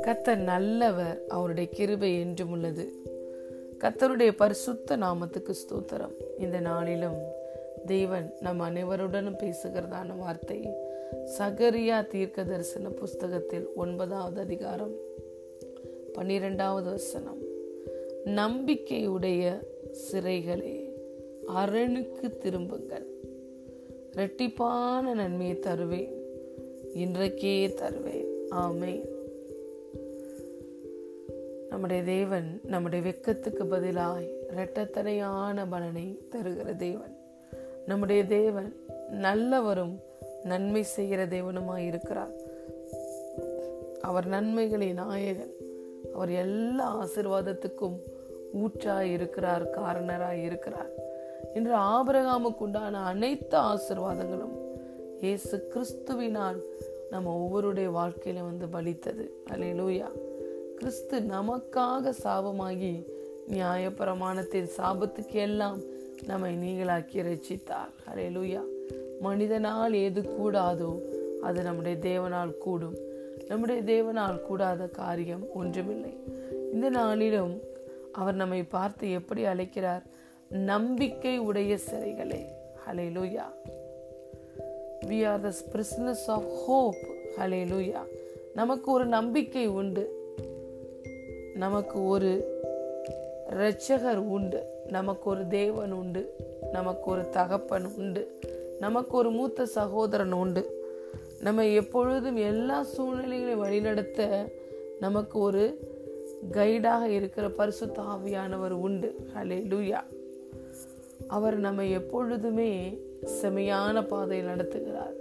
கத்தர் நல்லவர் அவருடைய கிருபை என்றும் உள்ளது. கத்தருடைய பரிசுத்த நாமத்துக்கு ஸ்தோத்திரம். இந்த நாளிலும் தேவன் நம் அனைவருடனும் பேசுகிறதான வார்த்தை சகரியா தீர்க்க தரிசன புஸ்தகத்தில் ஒன்பதாவது அதிகாரம் பன்னிரெண்டாவது வசனம். நம்பிக்கையுடைய சிறைகளே அரணுக்கு திரும்புங்கள். இரட்டிப்பான நன்மையை தருவேன். இன்றைக்கே தருவேன். ஆமே நம்முடைய தேவன் நம்முடைய வெக்கத்துக்கு பதிலாய் இரட்டத்தனையான பலனை தருகிற தேவன். நம்முடைய தேவன் நல்லவரும் நன்மை செய்கிற தேவனுமாய் இருக்கிறார். அவர் நன்மைகளின் நாயகன். அவர் எல்லா ஆசிர்வாதத்துக்கும் ஊற்றாய் இருக்கிறார் காரணராய் இருக்கிறார். இன்று ஆபரகாமுக்கு உண்டான அனைத்து ஆசிர்வாதங்களும் இயேசு கிறிஸ்துவினால் நம்ம ஒவ்வொருடைய வாழ்க்கையில வந்து பலித்தது. அலையிலூயா கிறிஸ்து நமக்காக சாபமாகி நியாயப்பிரமாணத்தின் சாபத்துக்கு எல்லாம் நம்மை நீங்களாக்கி ரச்சித்தார் லூயா மனிதனால் எது கூடாதோ அது நம்முடைய தேவனால் கூடும். நம்முடைய தேவனால் கூடாத காரியம் ஒன்றுமில்லை. இந்த நாளிலும் அவர் நம்மை பார்த்து எப்படி அழைக்கிறார்? நம்பிக்கை உடைய சிறைகளே. Hallelujah we are the prisoners of hope hallelujah நமக்கு ஒரு நம்பிக்கை உண்டு. நமக்கு ஒரு இரட்சகர் உண்டு. நமக்கு ஒரு தேவன் உண்டு. நமக்கு ஒரு தகப்பன் உண்டு. நமக்கு ஒரு மூத்த சகோதரன் உண்டு. நம்ம எப்பொழுதும் எல்லா சூழ்நிலைகளையும் வழிநடத்த நமக்கு ஒரு கைடாக இருக்கிற பரிசு தாவியானவர் உண்டு. ஹலே லூயா அவர் நம்மை எப்பொழுதுமே செமையான பாதையில் நடத்துகிறார்.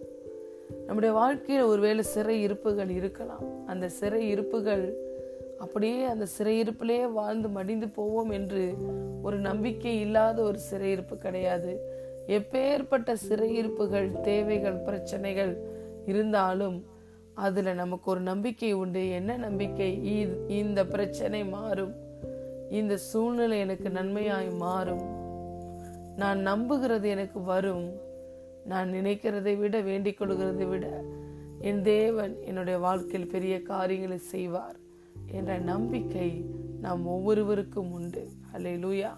நம்முடைய வாழ்க்கையில் ஒருவேளை சிறை இருப்புகள் இருக்கலாம். அந்த சிறை இருப்புகள் அப்படியே அந்த சிறையிருப்பிலே வாழ்ந்து மடிந்து போவோம் என்று ஒரு நம்பிக்கை இல்லாத ஒரு சிறையிருப்பு கிடையாது. எப்பேற்பட்ட சிறையிருப்புகள் தேவைகள் பிரச்சனைகள் இருந்தாலும் அதில் நமக்கு ஒரு நம்பிக்கை உண்டு. என்ன நம்பிக்கை? இந்த பிரச்சனை மாறும். இந்த சூழ்நிலை எனக்கு நன்மையாய் மாறும். நான் நம்புகிறது எனக்கு வரும். நான் நினைக்கிறதை விட வேண்டிக் கொள்கிறதை விட என் தேவன் என்னுடைய வாழ்க்கையில் பெரிய காரியங்களை செய்வார் என்ற நம்பிக்கை நாம் ஒவ்வொருவருக்கும் உண்டு. அல்லே லூயா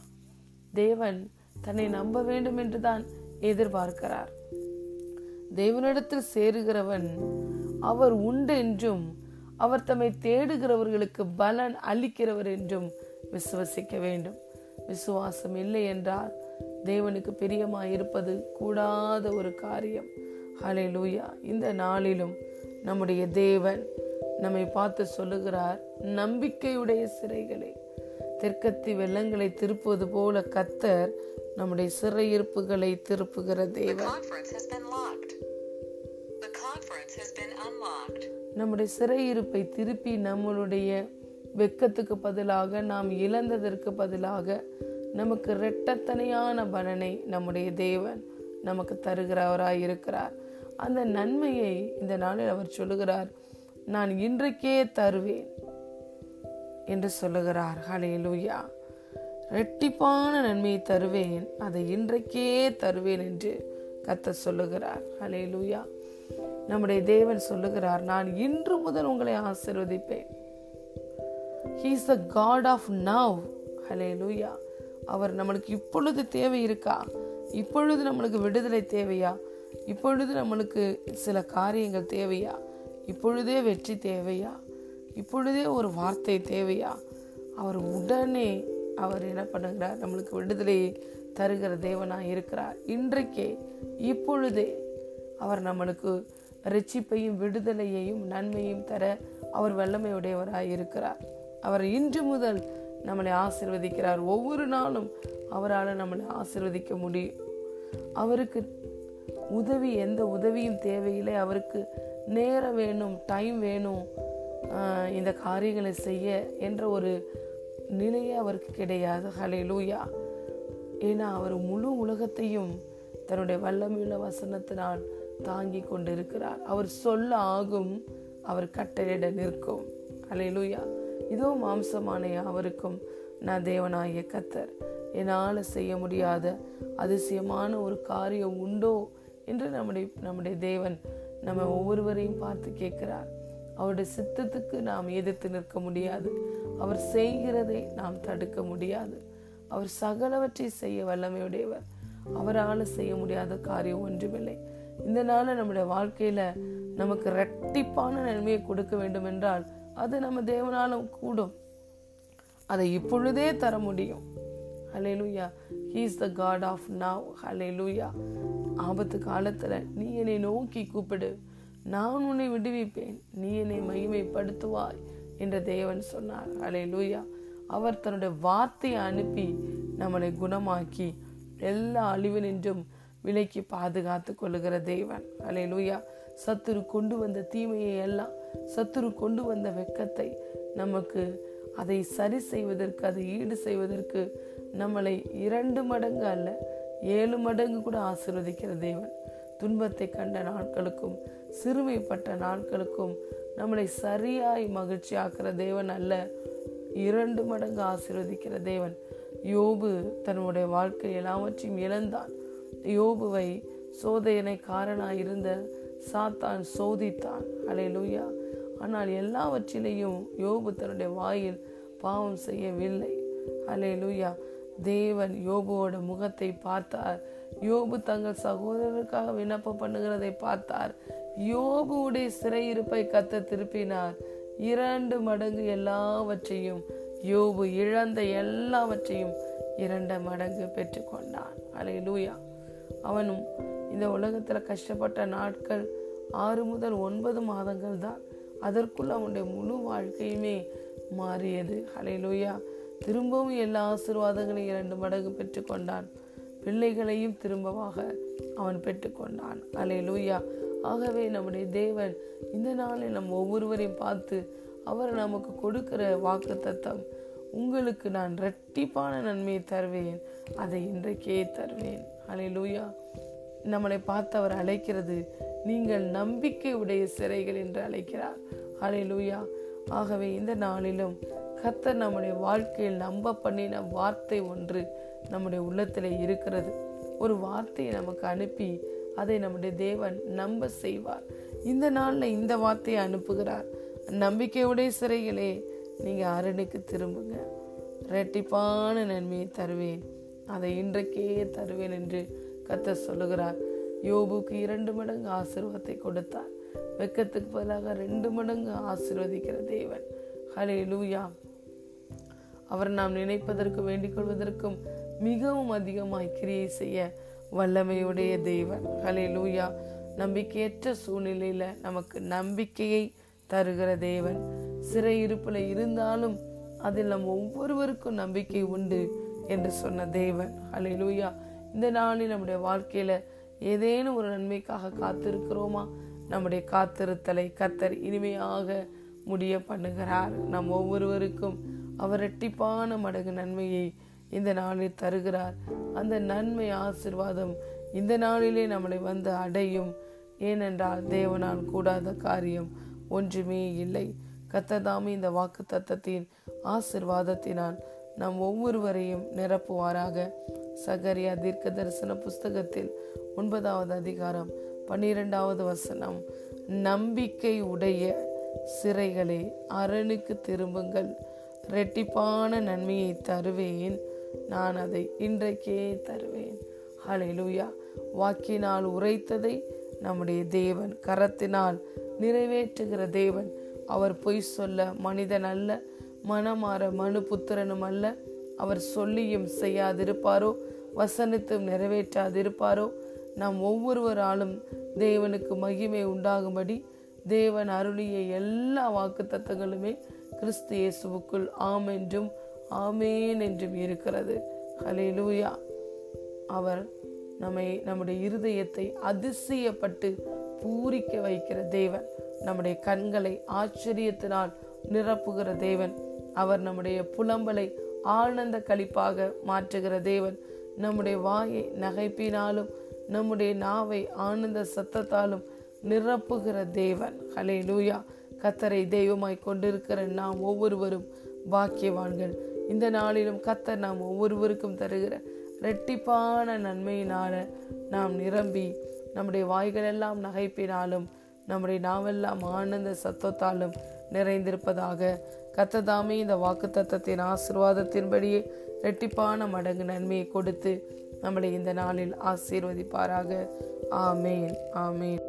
தேவன் தன்னை நம்ப வேண்டும் என்றுதான் எதிர்பார்க்கிறார். தேவனிடத்தில் சேருகிறவன் அவர் உண்டு என்றும் அவர் தம்மை தேடுகிறவர்களுக்கு பலன் அளிக்கிறவர் என்றும் விசுவசிக்க வேண்டும். விசுவாசம் இல்லை என்றால் தேவனுக்கு பிரியமாய் இருப்பது கூடாத ஒரு காரியம். ஹலே லூயா இந்த நாளிலும் நம்முடைய தேவன் நம்மை பார்த்து சொல்லுகிறார் நம்பிக்கையுடைய சிறைகளே தெற்கத்தி வெள்ளங்களை திருப்புவது போல கத்தர் நம்முடைய சிறையிருப்புகளை திருப்புகிற தேவன். நம்முடைய சிறையிருப்பை திருப்பி நம்மளுடைய வெக்கத்துக்கு பதிலாக நாம் இழந்ததற்கு பதிலாக நமக்கு இரட்டத்தனையான பலனை நம்முடைய தேவன் நமக்கு தருகிறவராய் இருக்கிறார். அந்த நன்மையை இந்த நாளில் அவர் சொல்லுகிறார். நான் இன்றைக்கே தருவேன் என்று சொல்லுகிறார். ஹலே லூயா ரெட்டிப்பான நன்மையை தருவேன். அதை இன்றைக்கே தருவேன் என்று கத்த சொல்லுகிறார். ஹலே லூயா நம்முடைய தேவன் சொல்லுகிறார் நான் இன்று முதல் உங்களை ஆசிர்வதிப்பேன். He's the God of now hallelujah அவர் நம்மளுக்கு இப்பொழுது தேவை இருக்கா இப்பொழுது நம்மளுக்கு விடுதலை தேவையா? இப்பொழுது நம்மளுக்கு சில காரியங்கள் தேவையா? இப்பொழுதே வெற்றி தேவையா? இப்பொழுதே ஒரு வார்த்தை தேவையா? அவர் உடனே அவர் என்ன பண்ணுகிறார்? நம்மளுக்கு விடுதலையை தருகிற தேவனாக இருக்கிறார். இன்றைக்கே இப்பொழுதே அவர் நம்மளுக்கு ரட்சிப்பையும் விடுதலையையும் நன்மையும் தர அவர் வல்லமையுடையவராக இருக்கிறார். அவர் இன்று முதல் நம்மளை ஆசிர்வதிக்கிறார். ஒவ்வொரு நாளும் அவரால் நம்மளை ஆசிர்வதிக்க முடியும். அவருக்கு உதவி எந்த உதவியும் தேவையில்லை. அவருக்கு நேரம் வேணும் டைம் வேணும். இந்த காரியங்களை செய்ய என்ற ஒரு நிலையே அவருக்கு கிடையாது. ஹலே லூயா ஏன்னா அவர் முழு உலகத்தையும் தன்னுடைய வல்லமையுள்ள வசனத்தினால் தாங்கி கொண்டிருக்கிறார். அவர் சொல்ல ஆகும் அவர் கட்டளையிட நிற்கும். ஹலே லூயா இதோ மாம்சமான யாவருக்கும். நான் தேவனாகிய கத்தர் என்னால் செய்ய முடியாத அதிசயமான ஒரு காரியம் உண்டோ? என்று நம்முடைய நம்முடைய தேவன் நம்ம ஒவ்வொருவரையும் பார்த்து கேட்கிறார். அவருடைய சித்தத்துக்கு நாம் எதிர்த்து நிற்க முடியாது. அவர் செய்கிறதை நாம் தடுக்க முடியாது. அவர் சகலவற்றை செய்ய வல்லமையுடையவர். அவரால் செய்ய முடியாத காரியம் ஒன்றுமில்லை. இந்த நாளில் நம்முடைய வாழ்க்கையில நமக்கு ரெட்டிப்பான நன்மையை கொடுக்க வேண்டும் என்றால் அது நம்ம தேவனாலும் கூடும். அதை இப்பொழுதே தர முடியும். Hallelujah he's the God of now hallelujah ஆபத்து காலத்தில் நீ என்னை நோக்கி கூப்பிடு. நான் உன்னை விடுவிப்பேன். நீ என்னை மகிமைப்படுத்துவாய் என்று தேவன் சொன்னார். ஹலேலூயா அவர் தன்னுடைய வார்த்தையை அனுப்பி நம்மளை குணமாக்கி எல்லா அழிவு நின்றும் விலைக்கு பாதுகாத்து கொள்ளுகிற தேவன். அலையலூயா சத்துரு கொண்டு வந்த தீமையை எல்லாம் சத்துரு கொண்டு வந்த வெக்கத்தை நமக்கு அதை சரி செய்வதற்கு அதை ஈடு செய்வதற்கு நம்மளை இரண்டு மடங்கு அல்ல ஏழு மடங்கு கூட ஆசிர்வதிக்கிற தேவன். துன்பத்தை கண்ட நாட்களுக்கும் சிறுமைப்பட்ட நாட்களுக்கும் நம்மளை சரியாய் மகிழ்ச்சி ஆக்கிற தேவன் அல்ல இரண்டு மடங்கு ஆசிர்வதிக்கிற தேவன். யோபு தன்னுடைய வாழ்க்கை எல்லாவற்றையும் இழந்தான். யோபுவை சோதனை காரணாய் இருந்த சாத்தான் சோதித்தான். அலை லூயா ஆனால் எல்லாவற்றிலையும் யோபு தன்னுடைய வாயில் பாவம் செய்யவில்லை. அலே லூயா தேவன் யோபுவோட முகத்தை பார்த்தார். யோபு தங்கள் சகோதரருக்காக விண்ணப்பம் பண்ணுகிறதை பார்த்தார். யோபுவுடைய சிறையிருப்பை கத்த திருப்பினார். இரண்டு மடங்கு எல்லாவற்றையும் யோபு இழந்த எல்லாவற்றையும் இரண்டு மடங்கு பெற்றுக்கொண்டான். அலை லூயா அவனும் இந்த உலகத்தில் கஷ்டப்பட்ட நாட்கள் ஆறு முதல் ஒன்பது மாதங்கள் தான் அதற்குள் அவனுடைய முழு வாழ்க்கையுமே மாறியது. அலை லூயா திரும்பவும் எல்லா ஆசீர்வாதங்களையும் இரண்டு மடங்கு பெற்றுக்கொண்டான் பிள்ளைகளையும் திரும்பவாக அவன் பெற்றுக்கொண்டான் அலை லூயா ஆகவே நம்முடைய தேவன் இந்த நாளில் நம் ஒவ்வொருவரையும் பார்த்து அவர் நமக்கு கொடுக்கிற வாக்கு தத்தம் உங்களுக்கு நான் இரட்டிப்பான நன்மையை தருவேன் அதை இன்றைக்கே தருவேன். அலை லூயா நம்மளை பார்த்து அவர் அழைக்கிறது நீங்கள் நம்பிக்கை உடைய சிறைகள் என்று அழைக்கிறார். அலை லூயா ஆகவே இந்த நாளிலும் கத்தர் நம்முடைய வாழ்க்கையில் நம்ப பண்ணின வார்த்தை ஒன்று நம்முடைய உள்ளத்தில் இருக்கிறது. ஒரு வார்த்தையை நமக்கு அனுப்பி அதை நம்முடைய தேவன் நம்ப செய்வார். இந்த நாளில் இந்த வார்த்தையை அனுப்புகிறார். நம்பிக்கையுடைய சிறைகளே நீங்கள் அரணுக்கு திரும்புங்க. ரெட்டிப்பான நன்மையை தருவேன். அதை இன்றைக்கே தருவேன் என்று கத்த சொல்லுகிறார். யோபுக்கு இரண்டு மடங்கு ஆசீர்வாதத்தை கொடுத்தார். வெக்கத்துக்கு பதிலாக ரெண்டு மடங்கு ஆசீர்வதிக்கிற தேவன். ஹலே லூயா அவர் நாம் நினைப்பதற்கு வேண்டிக் கொள்வதற்கும் மிகவும் அதிகமாய் கிரியை செய்ய வல்லமையுடைய தேவன். ஹலே லூயா நம்பிக்கையற்ற சூழ்நிலையில நமக்கு நம்பிக்கையை தருகிற தேவன். சிறையிருப்புல இருந்தாலும் அதில் நம் ஒவ்வொருவருக்கும் நம்பிக்கை உண்டு என்று சொன்ன தேவன். ஹலே லூயா இந்த நாளில் நம்முடைய வாழ்க்கையில ஏதேனும் ஒரு நன்மைக்காக காத்திருக்கிறோமா? நம்முடைய காத்திருத்தலை கத்தர் இனிமையாக முடிய பண்ணுகிறார். நம் ஒவ்வொருவருக்கும் அவர் இரட்டிப்பான மடங்கு நன்மையை இந்த நாளில் தருகிறார். அந்த நன்மை ஆசிர்வாதம் இந்த நாளிலே நம்மளை வந்து அடையும். ஏனென்றால் தேவனால் கூடாத காரியம் ஒன்றுமே இல்லை. கத்ததாமே இந்த வாக்கு தத்தத்தின் ஆசிர்வாதத்தினால் நம் ஒவ்வொருவரையும் நிரப்புவாராக. சகரியா தீர்க்க தரிசன புஸ்தகத்தில் ஒன்பதாவது அதிகாரம் பன்னிரெண்டாவது வசனம். நம்பிக்கை உடைய சிறைகளே அரணுக்கு திரும்புங்கள். ரெட்டிப்பான நன்மையை தருவேன். நான் அதை இன்றைக்கே தருவேன். ஹலெலுயா வாக்கினால் உரைத்ததை நம்முடைய தேவன் கரத்தினால் நிறைவேற்றுகிற தேவன். அவர் பொய் சொல்ல மனிதன் அல்ல மனமாற மனு புத்திரனும் அல்ல. அவர் சொல்லியும் செய்யாதிருப்பாரோ? வசனத்தும் நிறைவேற்றாதிருப்பாரோ? நாம் ஒவ்வொருவராலும் தேவனுக்கு மகிமை உண்டாகும்படி தேவன் அருளிய எல்லா வாக்கு தத்தங்களுமே கிறிஸ்து இயேசுவுக்குள் ஆம் என்றும் ஆமேன் என்றும் இருக்கிறது. ஹலேலூயா அவர் நம்மை நம்முடைய இருதயத்தை அதிசயப்பட்டு பூரிக்க வைக்கிற தேவன். நம்முடைய கண்களை ஆச்சரியத்தினால் நிரப்புகிற தேவன். அவர் நம்முடைய புலம்பலை ஆனந்த கழிப்பாக மாற்றுகிற தேவன் நம்முடைய வாயை நகைப்பினாலும் நம்முடைய நாவை ஆனந்த சத்தத்தாலும் நிரப்புகிற தேவன். ஹலே லூயா கத்தரை தெய்வமாய் கொண்டிருக்கிற நாம் ஒவ்வொருவரும் பாக்கியவான்கள். இந்த நாளிலும் கத்தர் நாம் ஒவ்வொருவருக்கும் தருகிற ரெட்டிப்பான நன்மையினால நாம் நிரம்பி நம்முடைய வாய்களெல்லாம் நகைப்பினாலும் நம்முடைய நாவெல்லாம் ஆனந்த சத்தத்தாலும் நிறைந்திருப்பதாக கத்ததாமே இந்த வாக்கு தத்தத்தின் ஆசிர்வாதத்தின்படியே இரட்டிப்பான மடங்கு நன்மையை கொடுத்து நம்மளை இந்த நாளில் ஆசீர்வதிப்பாராக. ஆமேன். ஆமேன்.